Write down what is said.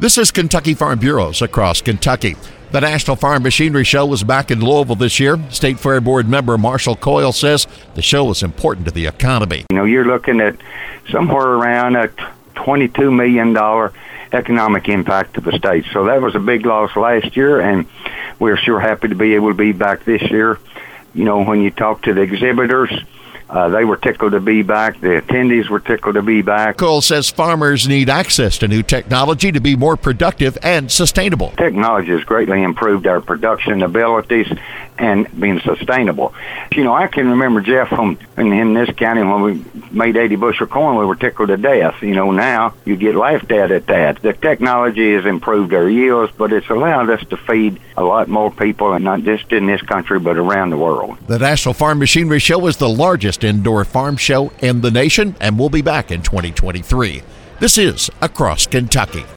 This is Kentucky Farm Bureaus across Kentucky. The National Farm Machinery Show was back in Louisville this year. State Fair Board member Marshall Coyle says the show was important to the economy. You know, you're looking at somewhere around a $22 million economic impact to the state. So that was a big loss last year, and we're sure happy to be able to be back this year. You know, when you talk to the exhibitors, uh, they were tickled to be back. The attendees were tickled to be back. Cole says farmers need access to new technology to be more productive and sustainable. Technology has greatly improved our production abilities and being sustainable. You know, I can remember Jeff from in, in this county when we made 80 bushel corn, we were tickled to death. You know, now you get laughed at at that. The technology has improved our yields, but it's allowed us to feed a lot more people, and not just in this country, but around the world. The National Farm Machinery Show is the largest indoor farm show in the nation and we'll be back in 2023. This is Across Kentucky.